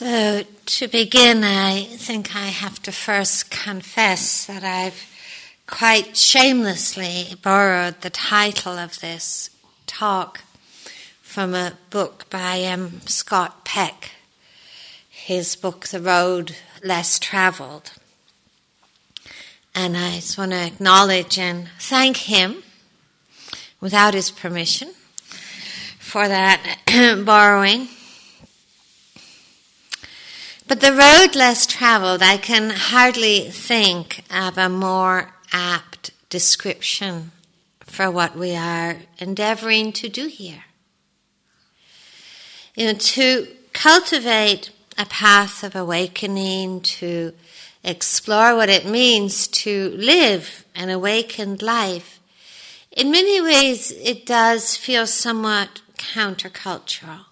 So, to begin, I think I have to first confess that I've quite shamelessly borrowed the title of this talk from a book by um, Scott Peck, his book, The Road Less Travelled. And I just want to acknowledge and thank him, without his permission, for that borrowing. But the road less traveled, I can hardly think of a more apt description for what we are endeavoring to do here. You know, to cultivate a path of awakening, to explore what it means to live an awakened life, in many ways it does feel somewhat countercultural.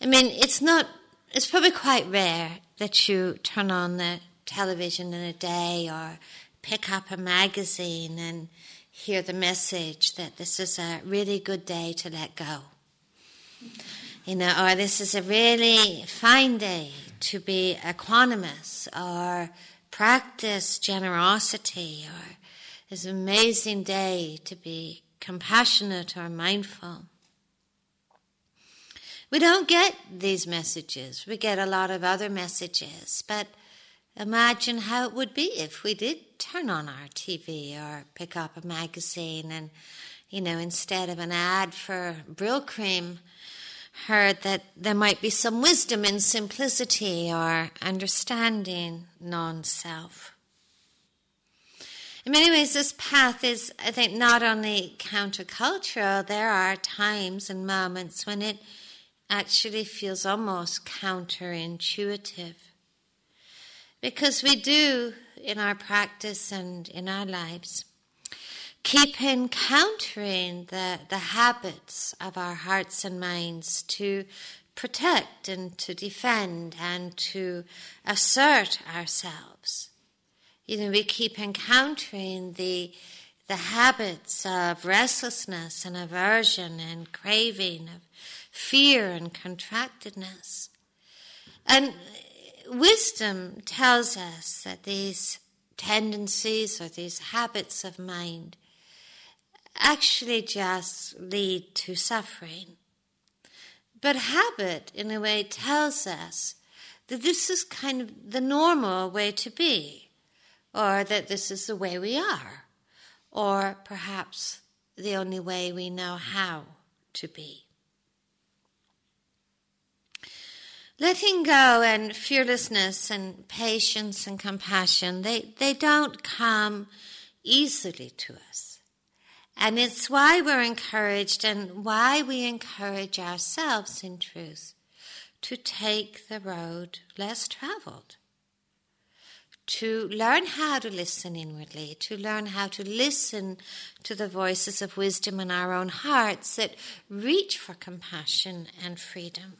I mean, it's not it's probably quite rare that you turn on the television in a day or pick up a magazine and hear the message that this is a really good day to let go. You know, or this is a really fine day to be equanimous or practice generosity or this amazing day to be compassionate or mindful. We don't get these messages. We get a lot of other messages, but imagine how it would be if we did turn on our TV or pick up a magazine and, you know, instead of an ad for Brylcreem, heard that there might be some wisdom in simplicity or understanding non self. In many ways, this path is, I think, not only countercultural, there are times and moments when it actually feels almost counterintuitive. Because we do, in our practice and in our lives, keep encountering the, the habits of our hearts and minds to protect and to defend and to assert ourselves. You know, we keep encountering the the habits of restlessness and aversion and craving, of fear and contractedness. And wisdom tells us that these tendencies or these habits of mind actually just lead to suffering. But habit, in a way, tells us that this is kind of the normal way to be, or that this is the way we are, or perhaps the only way we know how to be. Letting go and fearlessness and patience and compassion, they, they don't come easily to us. And it's why we're encouraged and why we encourage ourselves, in truth, to take the road less traveled. To learn how to listen inwardly, to learn how to listen to the voices of wisdom in our own hearts that reach for compassion and freedom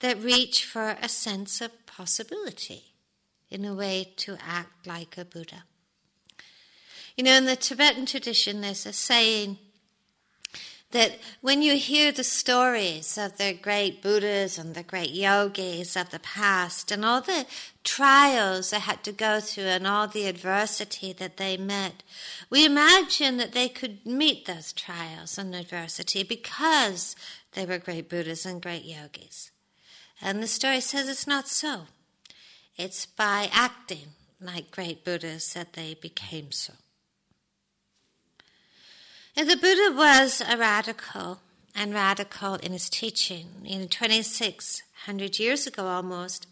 that reach for a sense of possibility in a way to act like a Buddha. You know, in the Tibetan tradition, there's a saying that when you hear the stories of the great Buddhas and the great yogis of the past and all the trials they had to go through and all the adversity that they met, we imagine that they could meet those trials and adversity because they were great Buddhas and great yogis. And the story says it's not so. It's by acting like great Buddhas that they became so. And the Buddha was a radical and radical in his teaching. In 2600 years ago almost,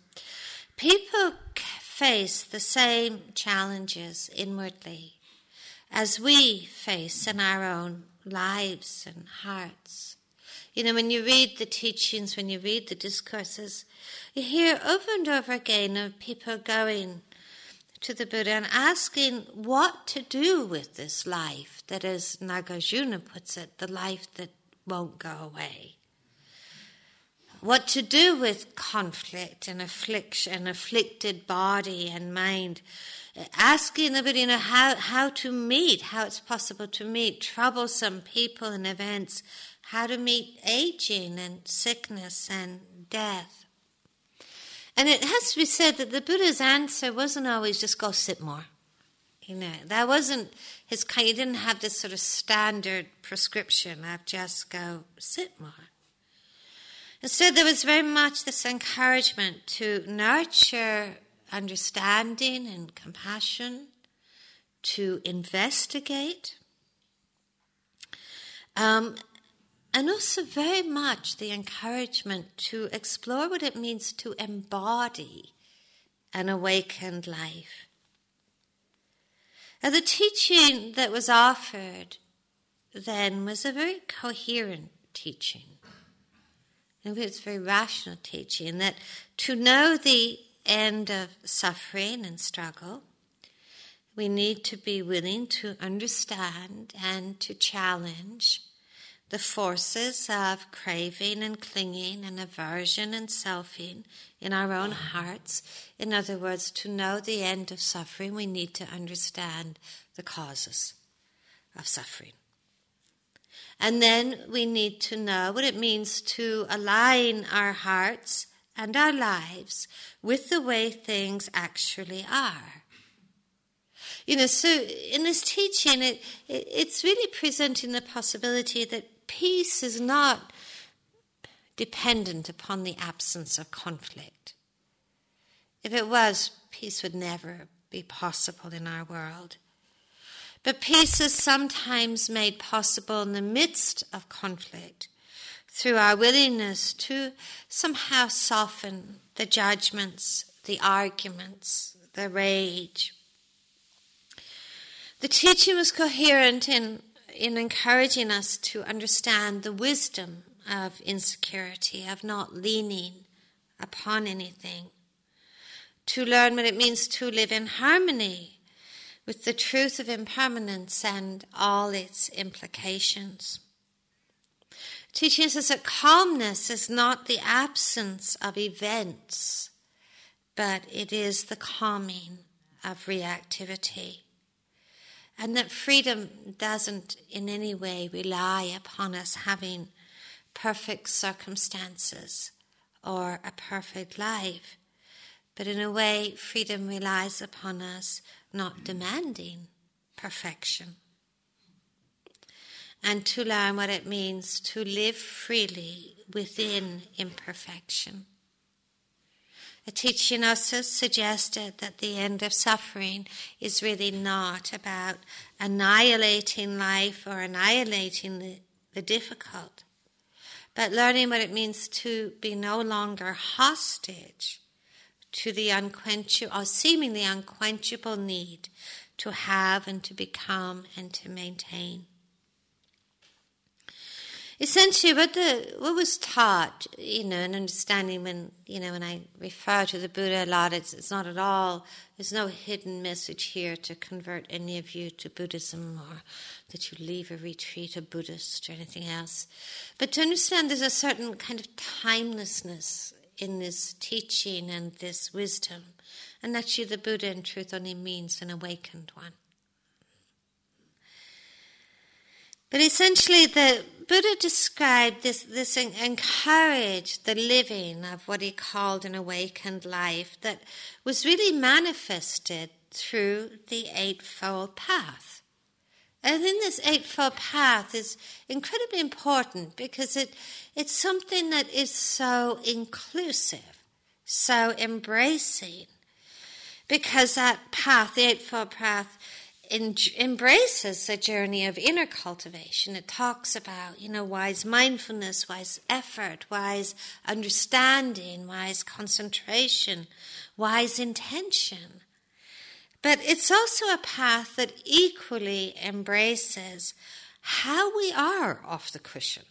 people face the same challenges inwardly as we face in our own lives and hearts. You know, when you read the teachings, when you read the discourses, you hear over and over again of people going to the Buddha and asking what to do with this life that, as Nagarjuna puts it, the life that won't go away. What to do with conflict and affliction, afflicted body and mind. Asking the Buddha, you know, how, how to meet, how it's possible to meet troublesome people and events how to meet aging and sickness and death. And it has to be said that the Buddha's answer wasn't always just go sit more. You know, that wasn't his kind. He didn't have this sort of standard prescription of just go sit more. Instead, there was very much this encouragement to nurture understanding and compassion, to investigate, um, and also very much the encouragement to explore what it means to embody an awakened life. Now, the teaching that was offered then was a very coherent teaching. And it's very rational teaching that to know the end of suffering and struggle, we need to be willing to understand and to challenge the forces of craving and clinging and aversion and selfing in our own hearts. In other words, to know the end of suffering, we need to understand the causes of suffering. And then we need to know what it means to align our hearts and our lives with the way things actually are. You know, so in this teaching, it, it, it's really presenting the possibility that peace is not dependent upon the absence of conflict. If it was, peace would never be possible in our world. But peace is sometimes made possible in the midst of conflict through our willingness to somehow soften the judgments, the arguments, the rage. The teaching was coherent in, in encouraging us to understand the wisdom of insecurity, of not leaning upon anything, to learn what it means to live in harmony with the truth of impermanence and all its implications. Teaching us that calmness is not the absence of events, but it is the calming of reactivity. And that freedom doesn't in any way rely upon us having perfect circumstances or a perfect life, but in a way, freedom relies upon us not demanding perfection. And to learn what it means to live freely within imperfection. A teaching also suggested that the end of suffering is really not about annihilating life or annihilating the, the difficult, but learning what it means to be no longer hostage to the unquenchable or seemingly unquenchable need to have and to become and to maintain. Essentially, what the what was taught, you know, and understanding when you know when I refer to the Buddha a lot, it's it's not at all. There's no hidden message here to convert any of you to Buddhism or that you leave a retreat a Buddhist or anything else, but to understand there's a certain kind of timelessness in this teaching and this wisdom, and actually the Buddha in truth only means an awakened one. But essentially, the Buddha described this, this encouraged the living of what he called an awakened life that was really manifested through the Eightfold Path. And in this Eightfold Path is incredibly important because it, it's something that is so inclusive, so embracing. Because that path, the Eightfold Path, embraces the journey of inner cultivation. It talks about, you know, wise mindfulness, wise effort, wise understanding, wise concentration, wise intention. But it's also a path that equally embraces how we are off the cushion,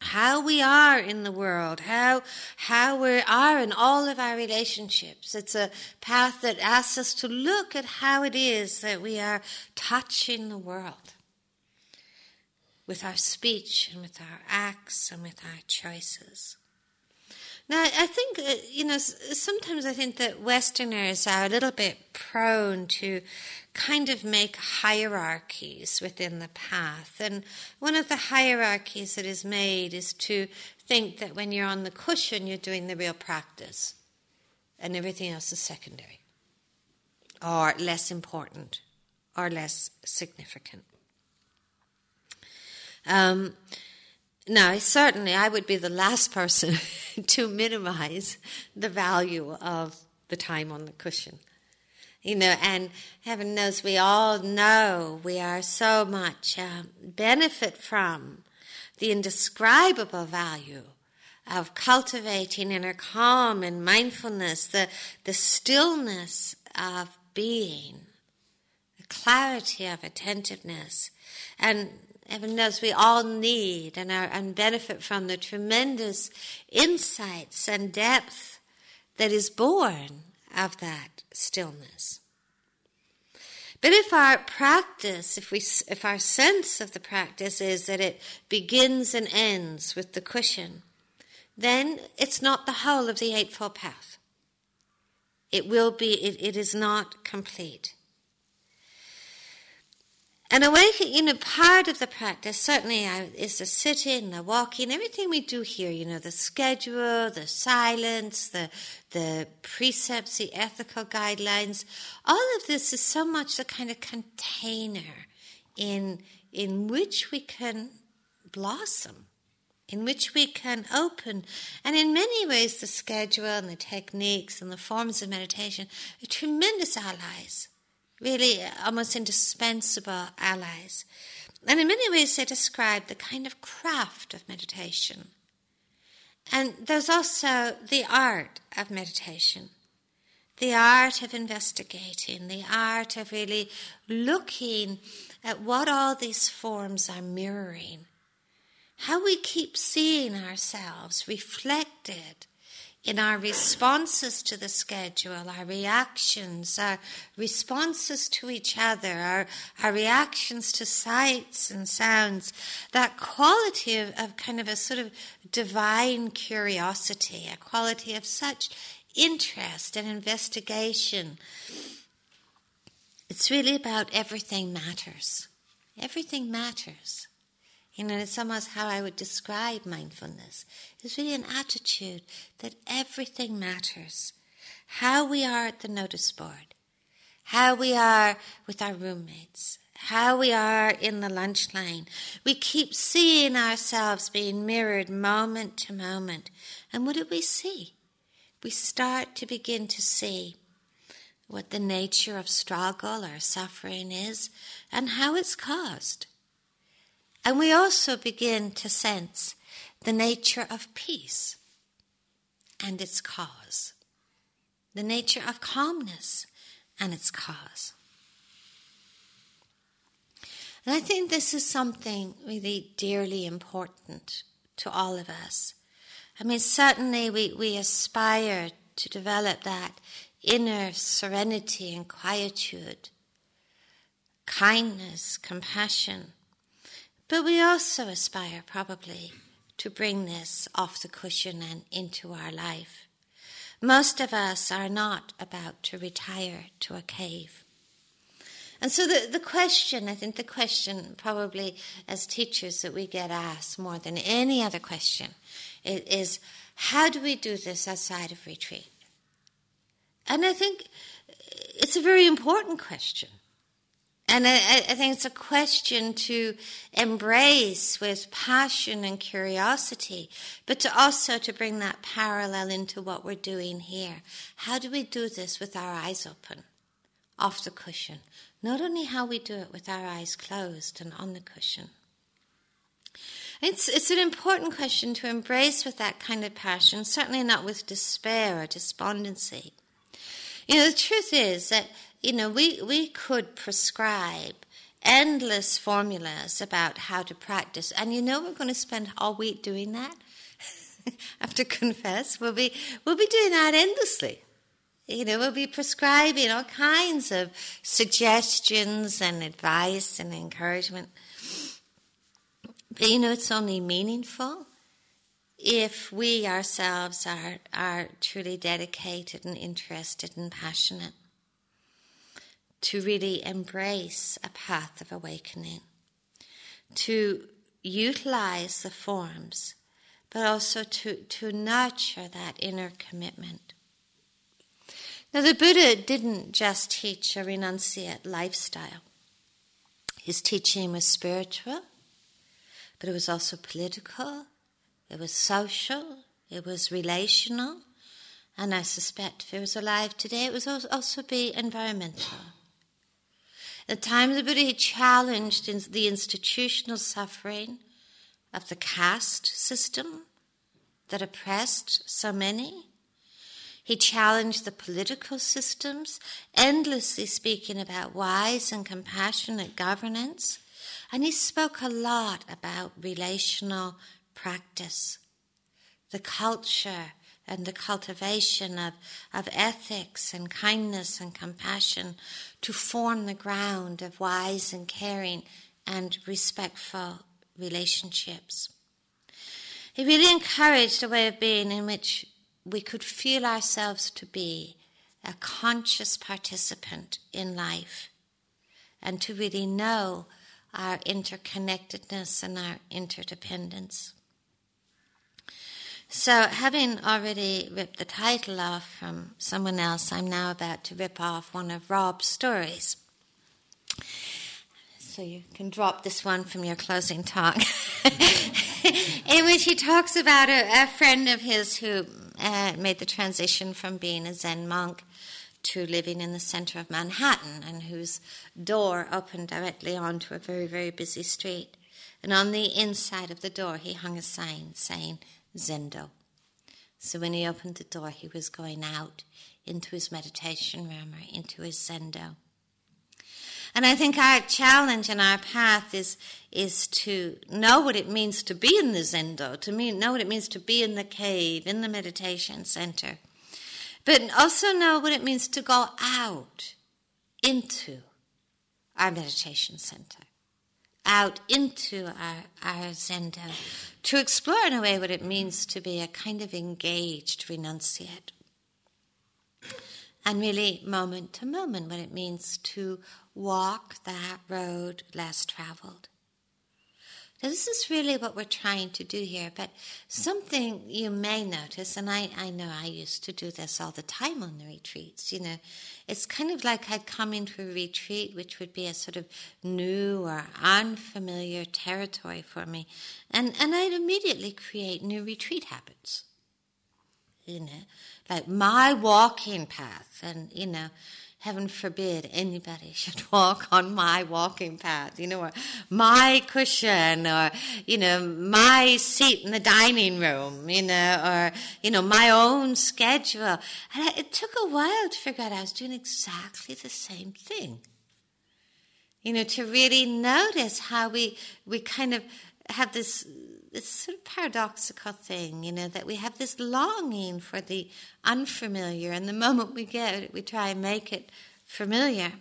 how we are in the world, how, how we are in all of our relationships. It's a path that asks us to look at how it is that we are touching the world with our speech and with our acts and with our choices. Now, I think, uh, you know, sometimes I think that Westerners are a little bit prone to kind of make hierarchies within the path. And one of the hierarchies that is made is to think that when you're on the cushion, you're doing the real practice. and everything else is secondary or less important or less significant. Um, now, certainly, I would be the last person to minimize the value of the time on the cushion. You know, and heaven knows we all know we are so much uh, benefit from the indescribable value of cultivating inner calm and mindfulness, the, the stillness of being, the clarity of attentiveness. And heaven knows we all need and, are, and benefit from the tremendous insights and depth that is born of that stillness. But if our practice, if we, if our sense of the practice is that it begins and ends with the cushion, then it's not the whole of the Eightfold Path. It will be, it, it is not complete. And awakening, you know, part of the practice certainly is the sitting, the walking, everything we do here, you know, the schedule, the silence, the, the precepts, the ethical guidelines. All of this is so much the kind of container in, in which we can blossom, in which we can open. And in many ways, the schedule and the techniques and the forms of meditation are tremendous allies really uh, almost indispensable allies. And in many ways, they describe the kind of craft of meditation. And there's also the art of meditation, the art of investigating, the art of really looking at what all these forms are mirroring, how we keep seeing ourselves reflected in our responses to the schedule, our reactions, our responses to each other, our, our reactions to sights and sounds, that quality of, of kind of a sort of divine curiosity, a quality of such interest and investigation. It's really about everything matters. Everything matters. You know, it's almost how I would describe mindfulness. It's really an attitude that everything matters. How we are at the notice board, how we are with our roommates, how we are in the lunch line. We keep seeing ourselves being mirrored moment to moment. And what do we see? We start to begin to see what the nature of struggle or suffering is and how it's caused. And we also begin to sense the nature of peace and its cause, the nature of calmness and its cause. And I think this is something really dearly important to all of us. I mean, certainly we, we aspire to develop that inner serenity and quietude, kindness, compassion but we also aspire, probably, to bring this off the cushion and into our life. Most of us are not about to retire to a cave. And so the, the question, I think the question probably as teachers that we get asked more than any other question is, is how do we do this outside of retreat? And I think it's a very important question. And I, I, think it's a question to embrace with passion and curiosity, but to also to bring that parallel into what we're doing here. How do we do this with our eyes open, off the cushion? Not only how we do it with our eyes closed and on the cushion. It's, it's an important question to embrace with that kind of passion, certainly not with despair or despondency. You know, the truth is that you know, we, we could prescribe endless formulas about how to practice. And you know, we're going to spend all week doing that. I have to confess, we'll be, we'll be doing that endlessly. You know, we'll be prescribing all kinds of suggestions and advice and encouragement. But you know, it's only meaningful if we ourselves are, are truly dedicated and interested and passionate to really embrace a path of awakening, to utilize the forms, but also to, to nurture that inner commitment. Now, the Buddha didn't just teach a renunciate lifestyle. His teaching was spiritual, but it was also political, it was social, it was relational, and I suspect if it was alive today, it would also be environmental. At the time of the Buddha, he challenged the institutional suffering of the caste system that oppressed so many. He challenged the political systems, endlessly speaking about wise and compassionate governance. And he spoke a lot about relational practice, the culture and the cultivation of, of ethics and kindness and compassion to form the ground of wise and caring and respectful relationships. He really encouraged a way of being in which we could feel ourselves to be a conscious participant in life and to really know our interconnectedness and our interdependence. So, having already ripped the title off from someone else, I'm now about to rip off one of Rob's stories. So, you can drop this one from your closing talk, in which he talks about a, a friend of his who uh, made the transition from being a Zen monk to living in the center of Manhattan and whose door opened directly onto a very, very busy street. And on the inside of the door, he hung a sign saying, Zendo. So when he opened the door, he was going out into his meditation room or into his Zendo. And I think our challenge and our path is, is to know what it means to be in the Zendo, to mean, know what it means to be in the cave, in the meditation center, but also know what it means to go out into our meditation center out into our, our Zendo to explore in a way what it means to be a kind of engaged renunciate. And really, moment to moment, what it means to walk that road less traveled. Now, this is really what we're trying to do here, but something you may notice, and I, I know I used to do this all the time on the retreats, you know, it's kind of like I'd come into a retreat, which would be a sort of new or unfamiliar territory for me, and, and I'd immediately create new retreat habits. You know, like my walking path, and, you know, heaven forbid anybody should walk on my walking path, you know, or my cushion, or, you know, my seat in the dining room, you know, or, you know, my own schedule. And it took a while to figure out I was doing exactly the same thing. You know, to really notice how we, we kind of have this this sort of paradoxical thing, you know, that we have this longing for the unfamiliar, and the moment we get it, we try and make it familiar.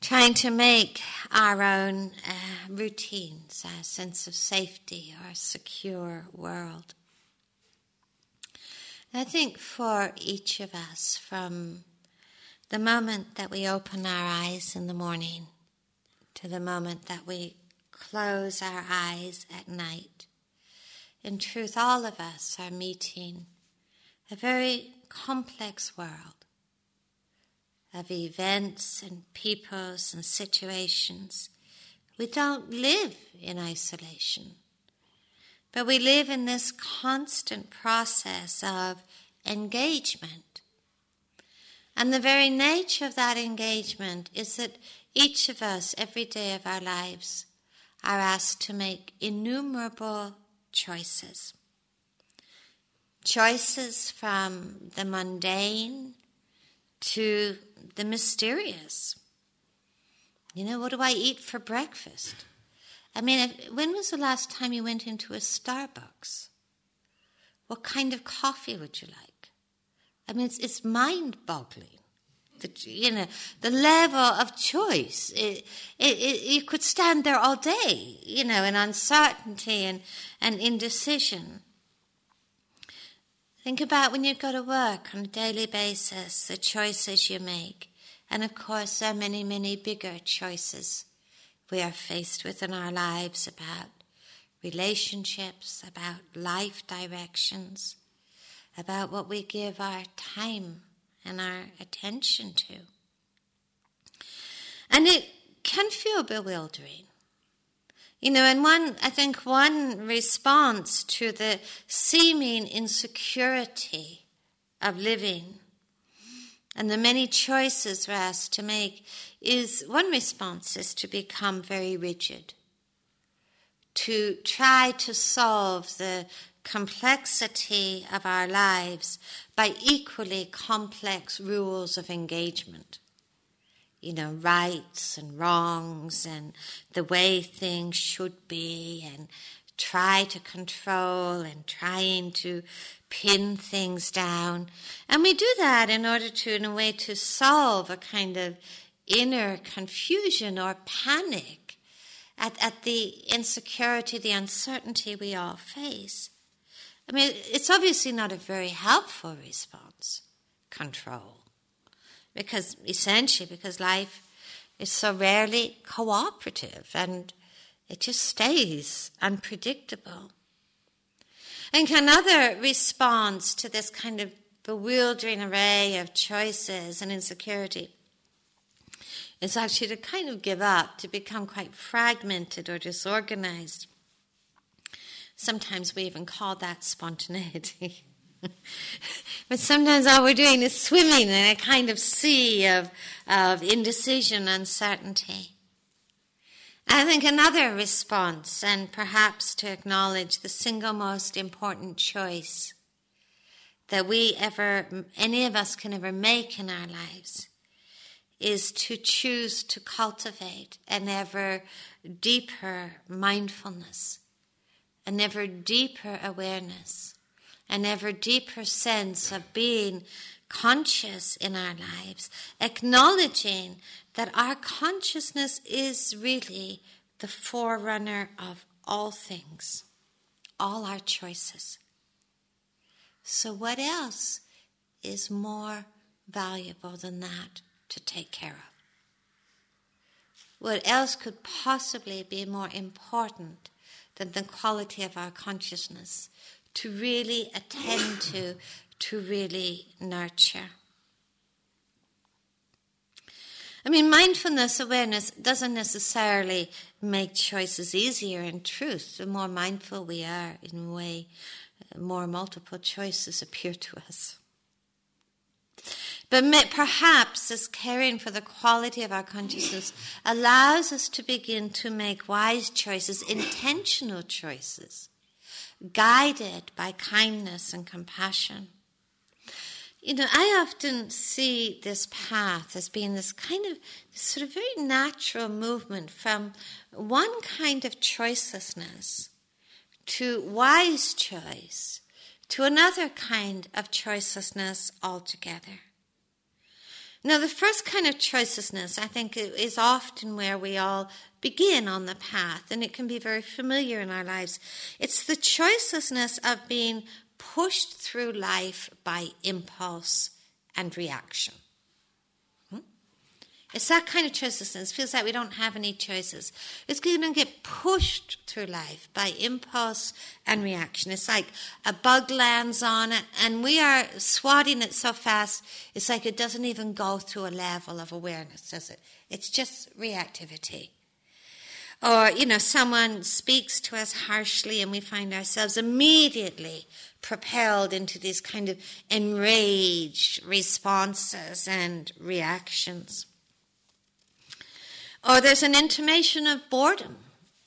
Trying to make our own uh, routines a sense of safety or a secure world. I think for each of us, from the moment that we open our eyes in the morning to the moment that we close our eyes at night. In truth, all of us are meeting a very complex world of events and peoples and situations. We don't live in isolation, but we live in this constant process of engagement. And the very nature of that engagement is that each of us, every day of our lives, are asked to make innumerable choices. Choices from the mundane to the mysterious. You know, what do I eat for breakfast? I mean, when was the last time you went into a Starbucks? What kind of coffee would you like? I mean, it's, it's mind boggling the, you know, the level of choice. It, it, it, you could stand there all day, you know, in uncertainty and, and indecision. Think about when you go to work on a daily basis, the choices you make. And of course, there are many, many bigger choices we are faced with in our lives about relationships, about life directions, about what we give our time and our attention to. And it can feel bewildering. You know, and one, I think one response to the seeming insecurity of living and the many choices we're asked to make is one response is to become very rigid, to try to solve the complexity of our lives by equally complex rules of engagement you know, rights and wrongs and the way things should be and try to control and trying to pin things down. And we do that in order to, in a way, to solve a kind of inner confusion or panic at, at the insecurity, the uncertainty we all face. I mean, it's obviously not a very helpful response, control because essentially because life is so rarely cooperative and it just stays unpredictable. And another response to this kind of bewildering array of choices and insecurity is actually to kind of give up, to become quite fragmented or disorganized. Sometimes we even call that spontaneity. but sometimes all we're doing is swimming in a kind of sea of, of indecision, uncertainty. I think another response, and perhaps to acknowledge the single most important choice that we ever, any of us can ever make in our lives, is to choose to cultivate an ever deeper mindfulness, an ever deeper awareness an ever deeper sense of being conscious in our lives, acknowledging that our consciousness is really the forerunner of all things, all our choices. So, what else is more valuable than that to take care of? What else could possibly be more important than the quality of our consciousness to really attend to, to really nurture. I mean, mindfulness awareness doesn't necessarily make choices easier in truth. The more mindful we are, in a way, more multiple choices appear to us. But perhaps as caring for the quality of our consciousness allows us to begin to make wise choices, intentional choices, guided by kindness and compassion. You know, I often see this path as being this kind of this sort of very natural movement from one kind of choicelessness to wise choice to another kind of choicelessness altogether. Now, the first kind of choicelessness, I think, is often where we all begin on the path, and it can be very familiar in our lives. It's the choicelessness of being pushed through life by impulse and reaction. It's that kind of choicelessness. It feels like we don't have any choices. It's going to get pushed through life by impulse and reaction. It's like a bug lands on it and we are swatting it so fast, it's like it doesn't even go through a level of awareness, does it? It's just reactivity. Or, you know, someone speaks to us harshly and we find ourselves immediately propelled into these kind of enraged responses and reactions. Or there's an intimation of boredom.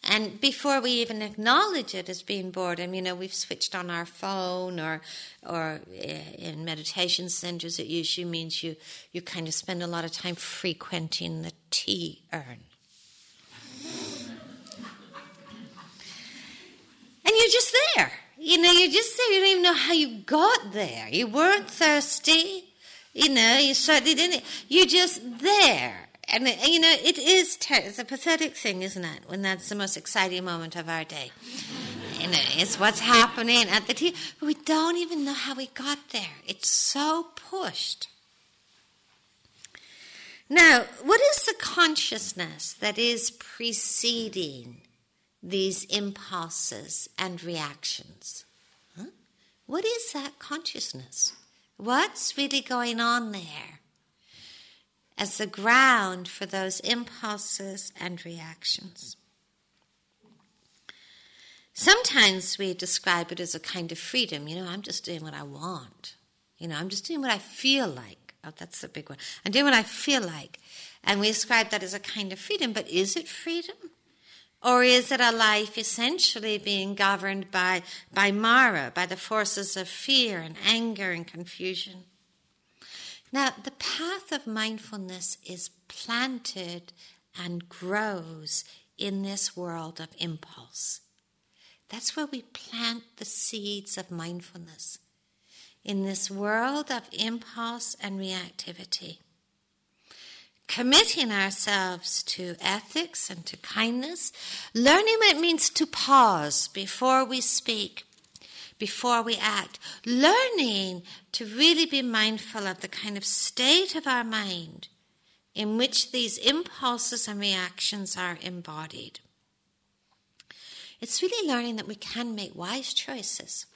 And before we even acknowledge it as being boredom, you know, we've switched on our phone or, or eh, in meditation centers, it usually means you, you kind of spend a lot of time frequenting the tea urn. And you're just there. You know, you're just there. You don't even know how you got there. You weren't thirsty. You know, you certainly didn't. You're just there and you know, it is ter- it's a pathetic thing, isn't it? When that's the most exciting moment of our day. You know, it's what's happening at the tea. But we don't even know how we got there. It's so pushed. Now, what is the consciousness that is preceding these impulses and reactions? Huh? what is that consciousness? What's really going on there as the ground for those impulses and reactions? Sometimes we describe it as a kind of freedom. You know, I'm just doing what I want. You know, I'm just doing what I feel like. Oh, that's the big one. I'm doing what I feel like. And we describe that as a kind of freedom. But is it freedom? Or is it a life essentially being governed by, by Mara, by the forces of fear and anger and confusion? Now, the path of mindfulness is planted and grows in this world of impulse. That's where we plant the seeds of mindfulness in this world of impulse and reactivity. Committing ourselves to ethics and to kindness, learning what it means to pause before we speak, before we act, learning to really be mindful of the kind of state of our mind in which these impulses and reactions are embodied. It's really learning that we can make wise choices.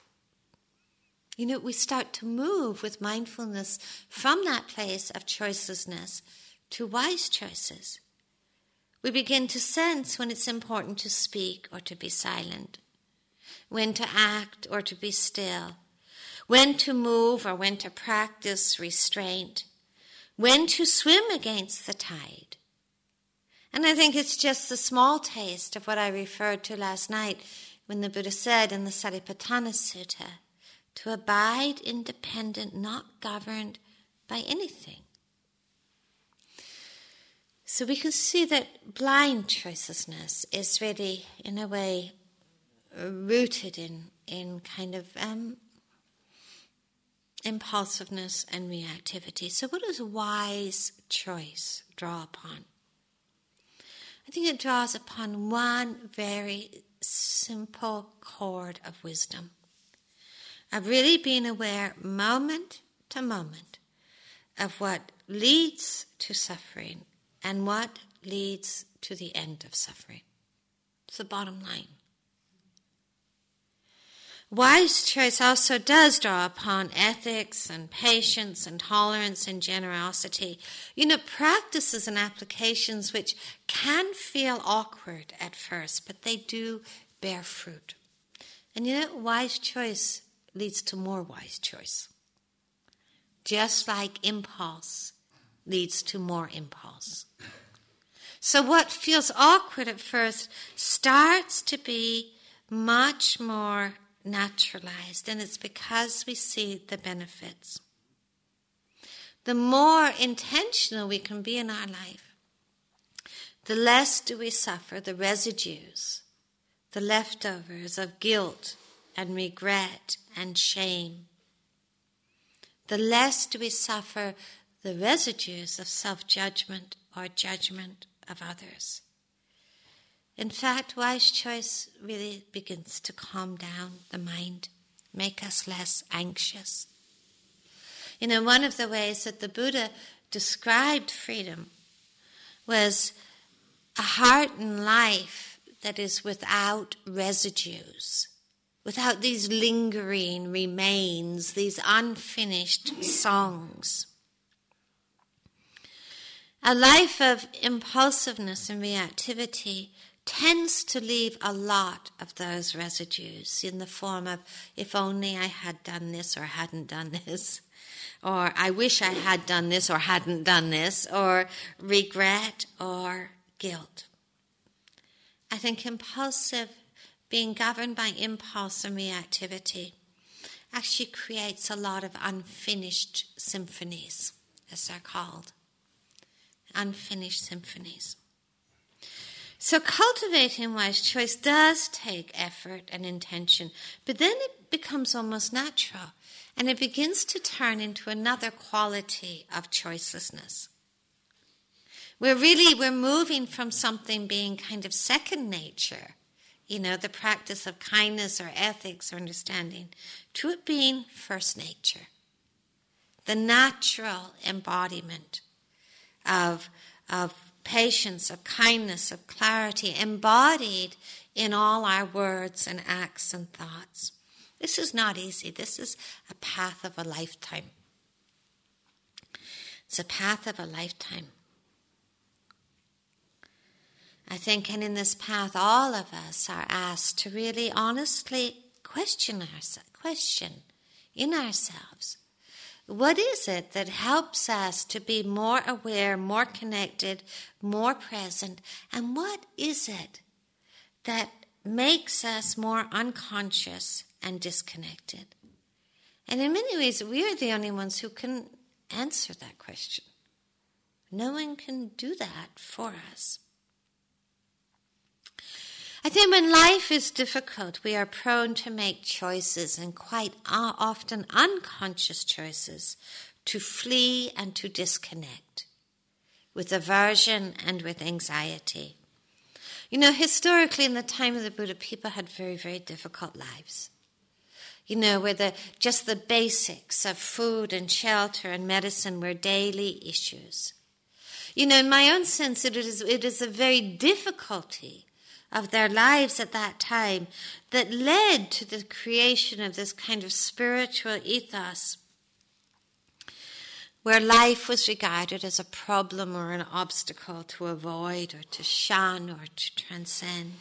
You know, we start to move with mindfulness from that place of choicelessness to wise choices. We begin to sense when it's important to speak or to be silent, when to act or to be still, when to move or when to practice restraint, when to swim against the tide, and I think it's just a small taste of what I referred to last night when the Buddha said in the Satipatthana Sutta to abide independent, not governed by anything. So we can see that blind choicelessness is really, in a way, rooted in, in kind of um, impulsiveness and reactivity. So, what does wise choice draw upon? I think it draws upon one very simple chord of wisdom of really being aware moment to moment of what leads to suffering and what leads to the end of suffering. It's the bottom line. Wise choice also does draw upon ethics and patience and tolerance and generosity. You know, practices and applications which can feel awkward at first, but they do bear fruit. And you know, wise choice leads to more wise choice. Just like impulse leads to more impulse. So, what feels awkward at first starts to be much more naturalized, and it's because we see the benefits. The more intentional we can be in our life, the less do we suffer the residues, the leftovers of guilt and regret and shame. The less do we suffer the residues of self judgment or judgment of others. In fact, wise choice really begins to calm down the mind, make us less anxious. You know, one of the ways that the Buddha described freedom was a heart and life that is without residues, without these lingering remains, these unfinished songs. A life of impulsiveness and reactivity tends to leave a lot of those residues in the form of, if only I had done this or hadn't done this, or I wish I had done this or hadn't done this, or regret or guilt. I think impulsive, being governed by impulse and reactivity, actually creates a lot of unfinished symphonies, as they're called. Unfinished symphonies. So cultivating wise choice does take effort and intention, but then it becomes almost natural and it begins to turn into another quality of choicelessness. We're really we're moving from something being kind of second nature, you know, the practice of kindness or ethics or understanding, to it being first nature. The natural embodiment of of patience, of kindness, of clarity embodied in all our words and acts and thoughts. This is not easy. This is a path of a lifetime. It's a path of a lifetime. I think, and in this path, all of us are asked to really honestly question our, question in ourselves. What is it that helps us to be more aware, more connected, more present? And what is it that makes us more unconscious and disconnected? And in many ways, we are the only ones who can answer that question. No one can do that for us. I think when life is difficult, we are prone to make choices and quite often unconscious choices to flee and to disconnect with aversion and with anxiety. You know, historically, in the time of the Buddha, people had very, very difficult lives. You know, where the, just the basics of food and shelter and medicine were daily issues. You know, in my own sense, it is, it is a very difficulty of their lives at that time that led to the creation of this kind of spiritual ethos where life was regarded as a problem or an obstacle to avoid or to shun or to transcend.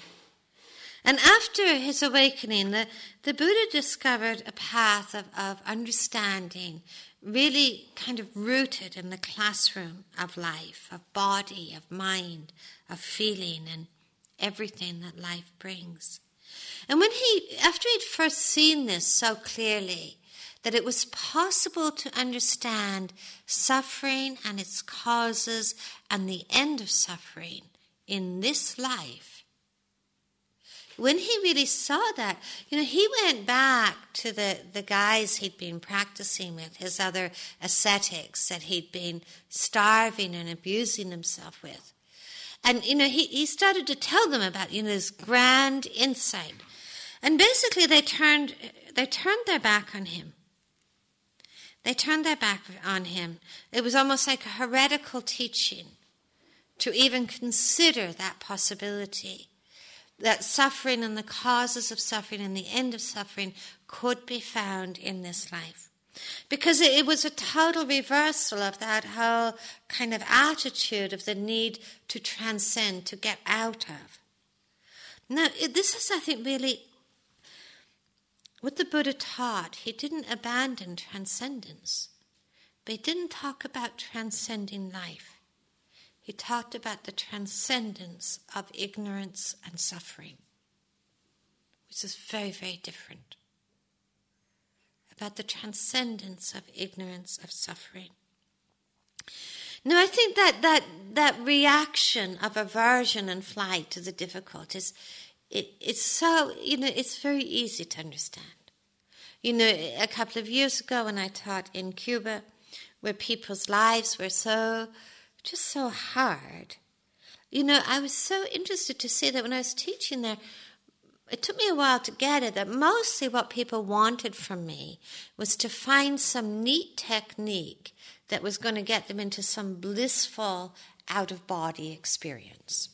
And after his awakening, the, the Buddha discovered a path of, of understanding, really kind of rooted in the classroom of life, of body, of mind, of feeling, and everything that life brings. And when he, after he'd first seen this so clearly, that it was possible to understand suffering and its causes and the end of suffering in this life. When he really saw that, you know, he went back to the, the guys he'd been practicing with, his other ascetics that he'd been starving and abusing himself with. And, you know, he, he started to tell them about, you know, this grand insight. And basically they turned, they turned their back on him. They turned their back on him. It was almost like a heretical teaching to even consider that possibility that suffering and the causes of suffering and the end of suffering could be found in this life. Because it, was a total reversal of that whole kind of attitude of the need to transcend, to get out of. Now, this is, I think, really what the Buddha taught. He didn't abandon transcendence, but he didn't talk about transcending life. He talked about the transcendence of ignorance and suffering, which is very, very different about the transcendence of ignorance of suffering. Now, I think that, that, that reaction of aversion and flight to the difficulties, it, it's so, you know, it's very easy to understand. You know, a couple of years ago when I taught in Cuba, where people's lives were so, just so hard, you know, I was so interested to see that when I was teaching there, it took me a while to get it that mostly what people wanted from me was to find some neat technique that was going to get them into some blissful out of body experience.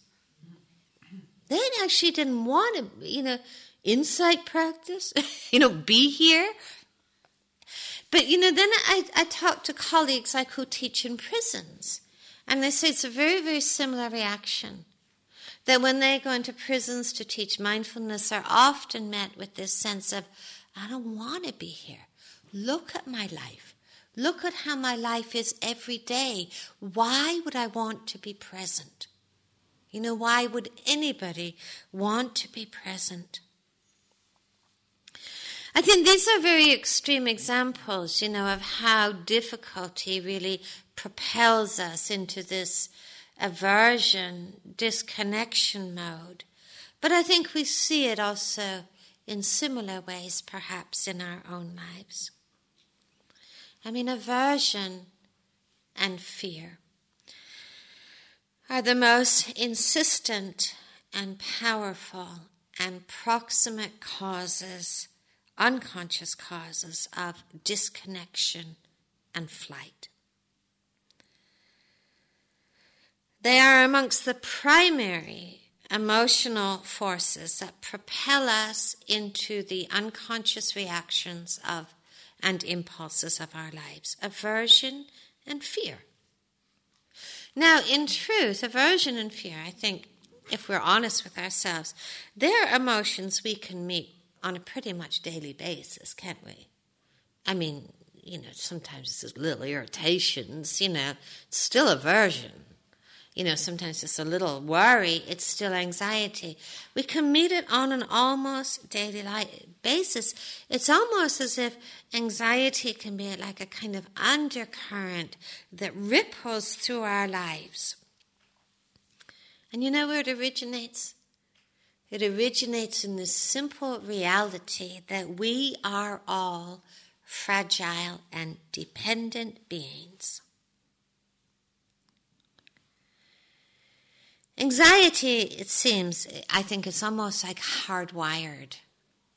They actually didn't want to, you know, insight practice, you know, be here. But, you know, then I, I talked to colleagues like who teach in prisons, and they say it's a very, very similar reaction that when they go into prisons to teach mindfulness are often met with this sense of, I don't want to be here. Look at my life. Look at how my life is every day. Why would I want to be present? You know, why would anybody want to be present? I think these are very extreme examples, you know, of how difficulty really propels us into this aversion, disconnection mode. But I think we see it also in similar ways, perhaps, in our own lives. I mean, aversion and fear are the most insistent and powerful and proximate causes, unconscious causes of disconnection and flight. They are amongst the primary emotional forces that propel us into the unconscious reactions of and impulses of our lives aversion and fear. Now, in truth, aversion and fear, I think, if we're honest with ourselves, they're emotions we can meet on a pretty much daily basis, can't we? I mean, you know, sometimes it's little irritations, you know, it's still aversion you know, sometimes it's a little worry, it's still anxiety. We can meet it on an almost daily basis. It's almost as if anxiety can be like a kind of undercurrent that ripples through our lives. And you know where it originates? It originates in the simple reality that we are all fragile and dependent beings. Anxiety, it seems, I think it's almost like hardwired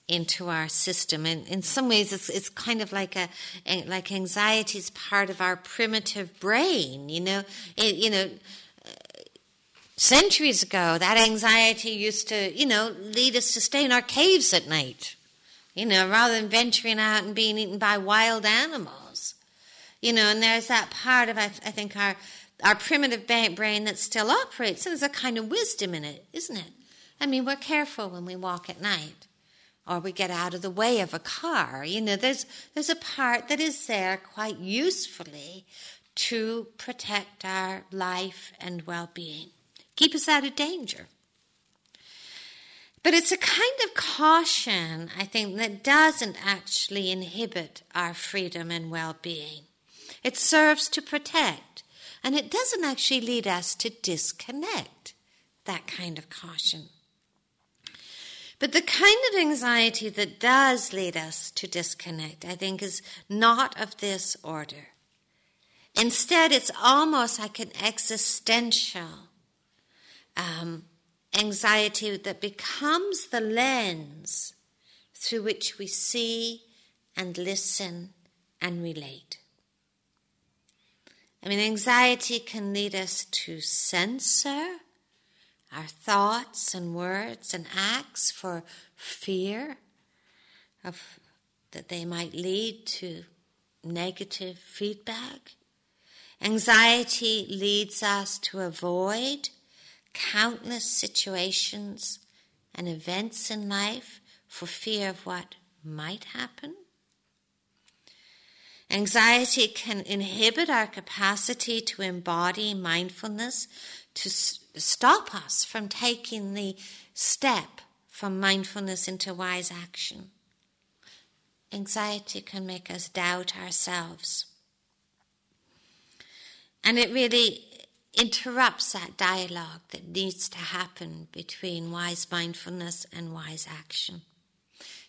into our system. And in some ways, it's, it's kind of like a, like anxiety is part of our primitive brain, you know, it, you know, centuries ago, that anxiety used to, you know, lead us to stay in our caves at night, you know, rather than venturing out and being eaten by wild animals. You know, and there's that part of, I, I think, our our primitive brain that still operates. And there's a kind of wisdom in it, isn't it? I mean, we're careful when we walk at night or we get out of the way of a car. You know, there's, there's a part that is there quite usefully to protect our life and well being, keep us out of danger. But it's a kind of caution, I think, that doesn't actually inhibit our freedom and well being. It serves to protect. And it doesn't actually lead us to disconnect that kind of caution. But the kind of anxiety that does lead us to disconnect, I think, is not of this order. Instead, it's almost like an existential um, anxiety that becomes the lens through which we see and listen and relate. I mean, anxiety can lead us to censor our thoughts and words and acts for fear of that they might lead to negative feedback. Anxiety leads us to avoid countless situations and events in life for fear of what might happen. Anxiety can inhibit our capacity to embody mindfulness, to stop us from taking the step from mindfulness into wise action. Anxiety can make us doubt ourselves. And it really interrupts that dialogue that needs to happen between wise mindfulness and wise action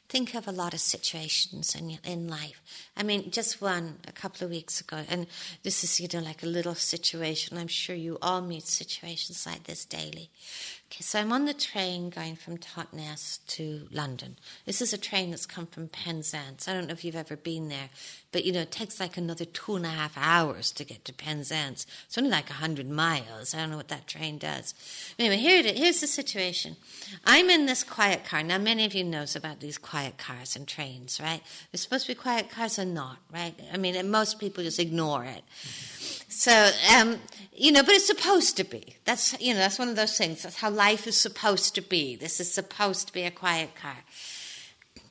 think of a lot of situations in in life. I mean, just one a couple of weeks ago, and this is you know like a little situation. I'm sure you all meet situations like this daily. Okay, so I'm on the train going from Totnes to London. This is a train that's come from Penzance. I don't know if you've ever been there, but you know it takes like another two and a half hours to get to Penzance. It's only like hundred miles. I don't know what that train does. Anyway, here it is. Here's the situation. I'm in this quiet car. Now, many of you knows about these quiet cars and trains, right? They're supposed to be quiet cars or not, right? I mean, most people just ignore it. So, um, you know, but it's supposed to be. That's, you know, that's one of those things. That's how life is supposed to be. This is supposed to be a quiet car.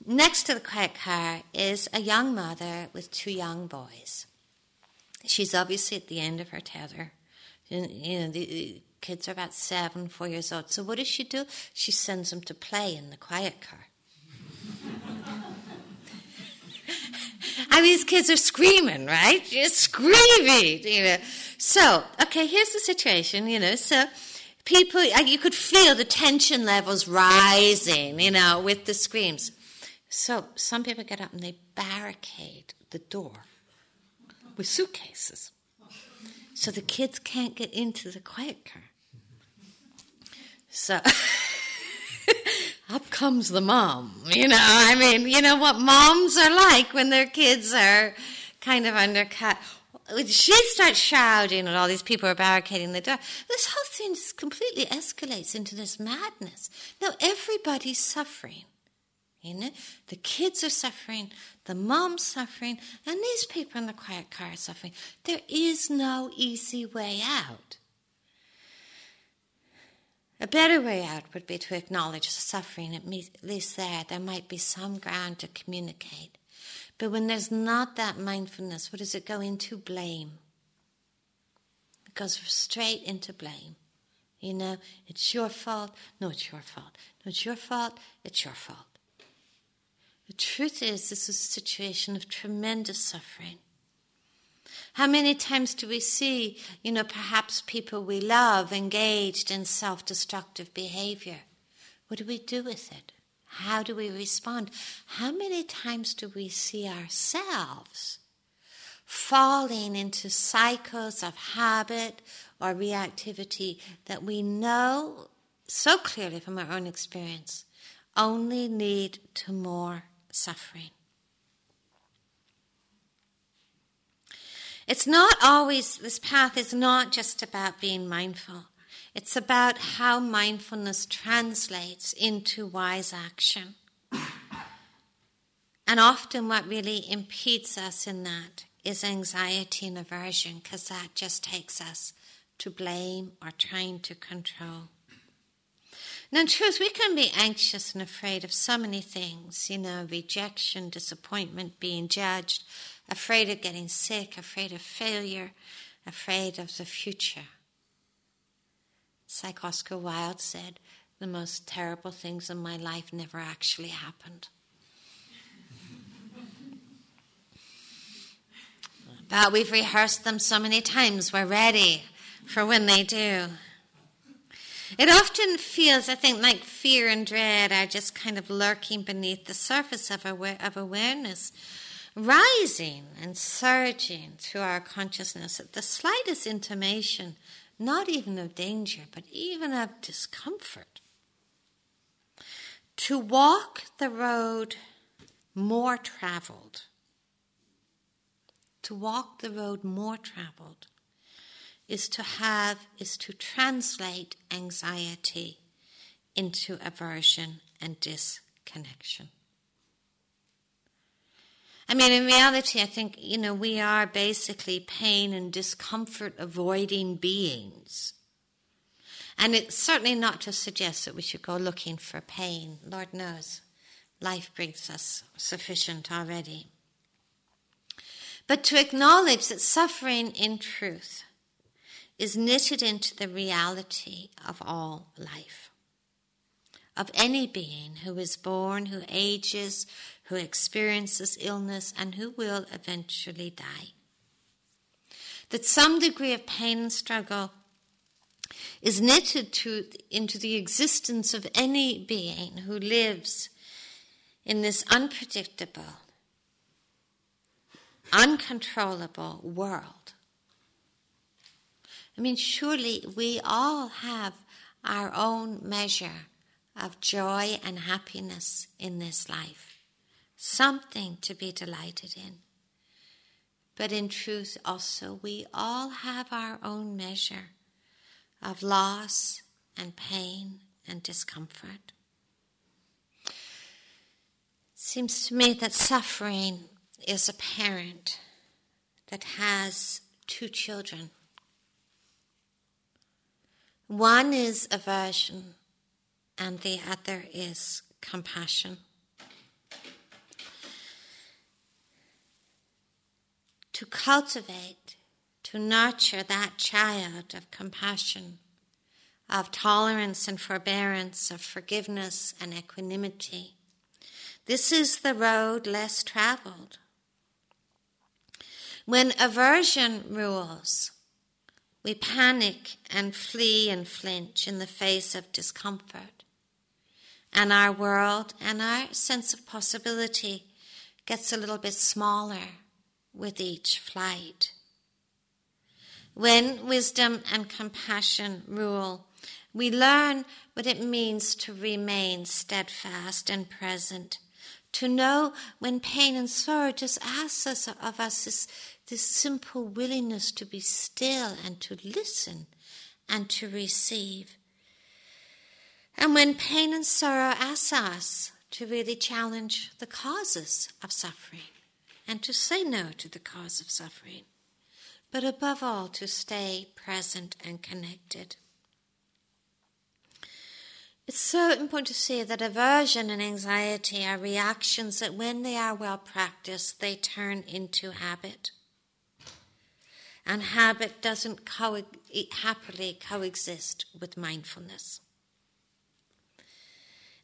Next to the quiet car is a young mother with two young boys. She's obviously at the end of her tether. You know, the kids are about seven, four years old. So what does she do? She sends them to play in the quiet car. I mean, these kids are screaming, right? Just screaming, you know. So, okay, here's the situation, you know. So, people, uh, you could feel the tension levels rising, you know, with the screams. So, some people get up and they barricade the door with suitcases. So the kids can't get into the quiet car. So. up comes the mom. You know, I mean, you know what moms are like when their kids are kind of undercut. she starts shouting and all these people are barricading the door. This whole thing just completely escalates into this madness. Now everybody's suffering. You know, the kids are suffering, the mom's suffering, and these people in the quiet car are suffering. There is no easy way out. A better way out would be to acknowledge the suffering, at least there, there might be some ground to communicate. But when there's not that mindfulness, what does it go into? Blame. It goes straight into blame. You know, it's your fault. No, it's your fault. No, it's your fault. It's your fault. The truth is, this is a situation of tremendous suffering. How many times do we see, you know, perhaps people we love engaged in self destructive behavior? What do we do with it? How do we respond? How many times do we see ourselves falling into cycles of habit or reactivity that we know so clearly from our own experience only lead to more suffering. It's not always, this path is not just about being mindful. It's about how mindfulness translates into wise action. And often, what really impedes us in that is anxiety and aversion, because that just takes us to blame or trying to control. Now, in truth, we can be anxious and afraid of so many things, you know, rejection, disappointment, being judged, afraid of getting sick, afraid of failure, afraid of the future. It's like Oscar Wilde said the most terrible things in my life never actually happened. but we've rehearsed them so many times, we're ready for when they do. It often feels, I think, like fear and dread are just kind of lurking beneath the surface of, aware, of awareness, rising and surging through our consciousness at the slightest intimation, not even of danger, but even of discomfort. To walk the road more traveled, to walk the road more traveled is to have, is to translate anxiety into aversion and disconnection. I mean, in reality, I think, you know, we are basically pain and discomfort avoiding beings. And it's certainly not to suggest that we should go looking for pain. Lord knows, life brings us sufficient already. But to acknowledge that suffering in truth is knitted into the reality of all life, of any being who is born, who ages, who experiences illness, and who will eventually die. That some degree of pain and struggle is knitted to, into the existence of any being who lives in this unpredictable, uncontrollable world I mean, surely we all have our own measure of joy and happiness in this life, something to be delighted in. But in truth, also, we all have our own measure of loss and pain and discomfort. It seems to me that suffering is a parent that has two children one is aversion, and the other is compassion. To cultivate, to nurture that child of compassion, of tolerance and forbearance, of forgiveness and equanimity. This is the road less traveled. When aversion rules, we panic and flee and flinch in the face of discomfort. And our world and our sense of possibility gets a little bit smaller with each flight. When wisdom and compassion rule, we learn what it means to remain steadfast and present, To know when pain and sorrow just asks us of us this, this simple willingness to be still and to listen and to receive. And when pain and sorrow asks us to really challenge the causes of suffering and to say no to the cause of suffering, but above all to stay present and connected. It's so important to see that aversion and anxiety are reactions that, when they are well practiced, they turn into habit. And habit doesn't co- happily coexist with mindfulness.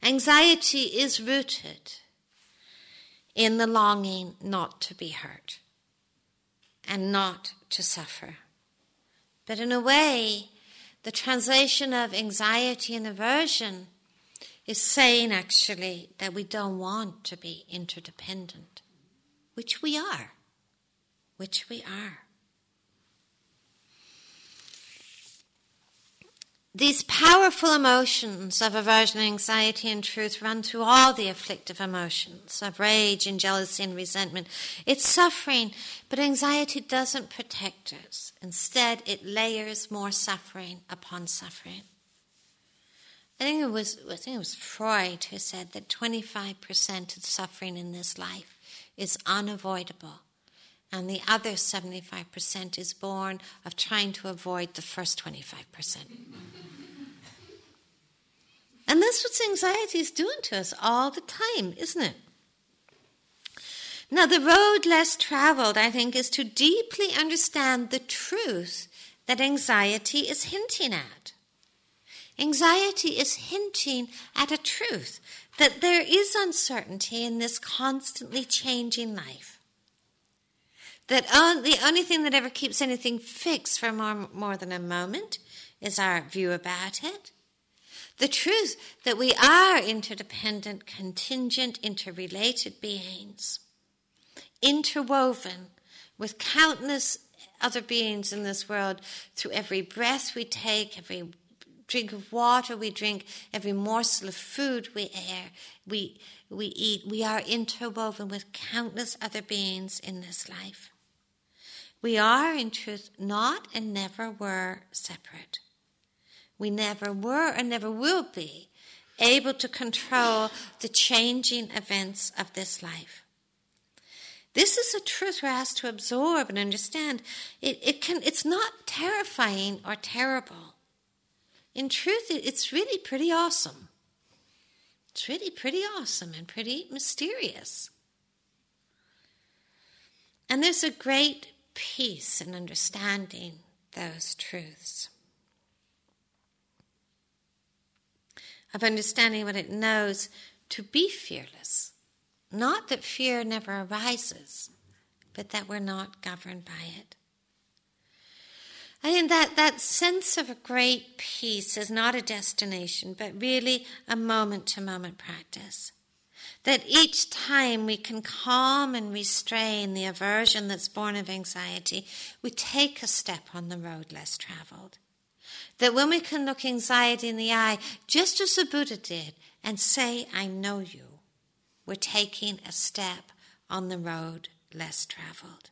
Anxiety is rooted in the longing not to be hurt and not to suffer. But in a way, the translation of anxiety and aversion is saying actually that we don't want to be interdependent, which we are, which we are. These powerful emotions of aversion, anxiety, and truth run through all the afflictive emotions of rage and jealousy and resentment. It's suffering, but anxiety doesn't protect us. Instead, it layers more suffering upon suffering. I think it was I think it was Freud who said that 25% of suffering in this life is unavoidable, and the other 75% is born of trying to avoid the first 25%. And that's what anxiety is doing to us all the time, isn't it? Now, the road less traveled, I think, is to deeply understand the truth that anxiety is hinting at. Anxiety is hinting at a truth that there is uncertainty in this constantly changing life. That the only thing that ever keeps anything fixed for more, more than a moment is our view about it. The truth that we are interdependent, contingent, interrelated beings, interwoven with countless other beings in this world through every breath we take, every drink of water we drink, every morsel of food we air, we, we eat. We are interwoven with countless other beings in this life. We are, in truth, not and never were separate. We never were and never will be able to control the changing events of this life. This is a truth we're asked to absorb and understand. It, it can, it's not terrifying or terrible. In truth, it, it's really pretty awesome. It's really pretty awesome and pretty mysterious. And there's a great peace in understanding those truths. of understanding what it knows to be fearless. Not that fear never arises, but that we're not governed by it. And that, that sense of a great peace is not a destination, but really a moment to moment practice. That each time we can calm and restrain the aversion that's born of anxiety, we take a step on the road less traveled. That when we can look anxiety in the eye, just as the Buddha did, and say, I know you, we're taking a step on the road less traveled.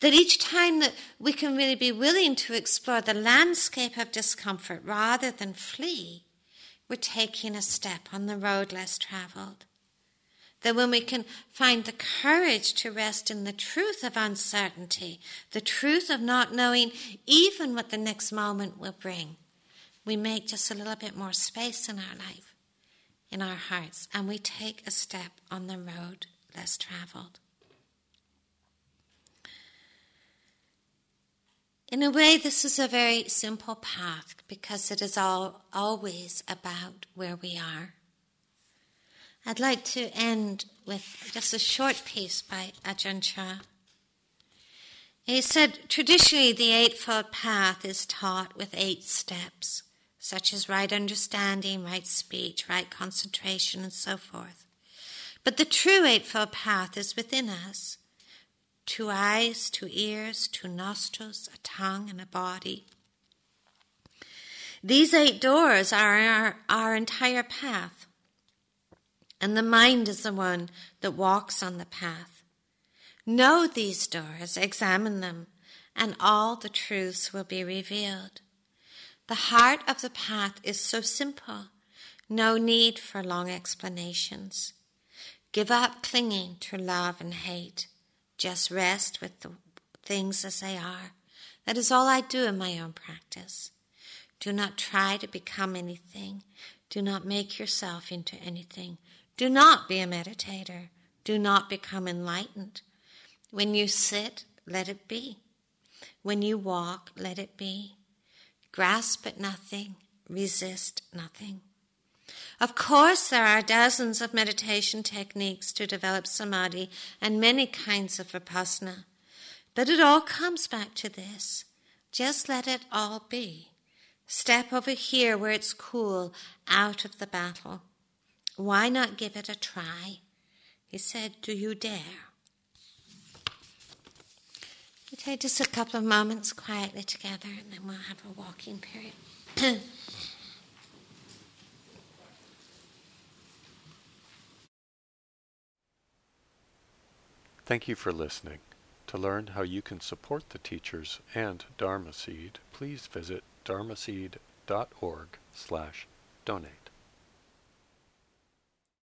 That each time that we can really be willing to explore the landscape of discomfort rather than flee, we're taking a step on the road less traveled. That when we can find the courage to rest in the truth of uncertainty, the truth of not knowing even what the next moment will bring, we make just a little bit more space in our life, in our hearts, and we take a step on the road less traveled. In a way, this is a very simple path because it is all always about where we are. I'd like to end with just a short piece by Ajahn Chah. He said, traditionally, the Eightfold Path is taught with eight steps, such as right understanding, right speech, right concentration, and so forth. But the true Eightfold Path is within us two eyes, two ears, two nostrils, a tongue, and a body. These eight doors are our, our entire path. And the mind is the one that walks on the path. Know these doors, examine them, and all the truths will be revealed. The heart of the path is so simple, no need for long explanations. Give up clinging to love and hate. Just rest with the things as they are. That is all I do in my own practice. Do not try to become anything. Do not make yourself into anything. Do not be a meditator. Do not become enlightened. When you sit, let it be. When you walk, let it be. Grasp at nothing, resist nothing. Of course, there are dozens of meditation techniques to develop samadhi and many kinds of vipassana. But it all comes back to this. Just let it all be. Step over here where it's cool, out of the battle. Why not give it a try? He said, Do you dare? We take just a couple of moments quietly together and then we'll have a walking period. Thank you for listening. To learn how you can support the teachers and Dharma Seed, please visit dharmaseed.org slash donate.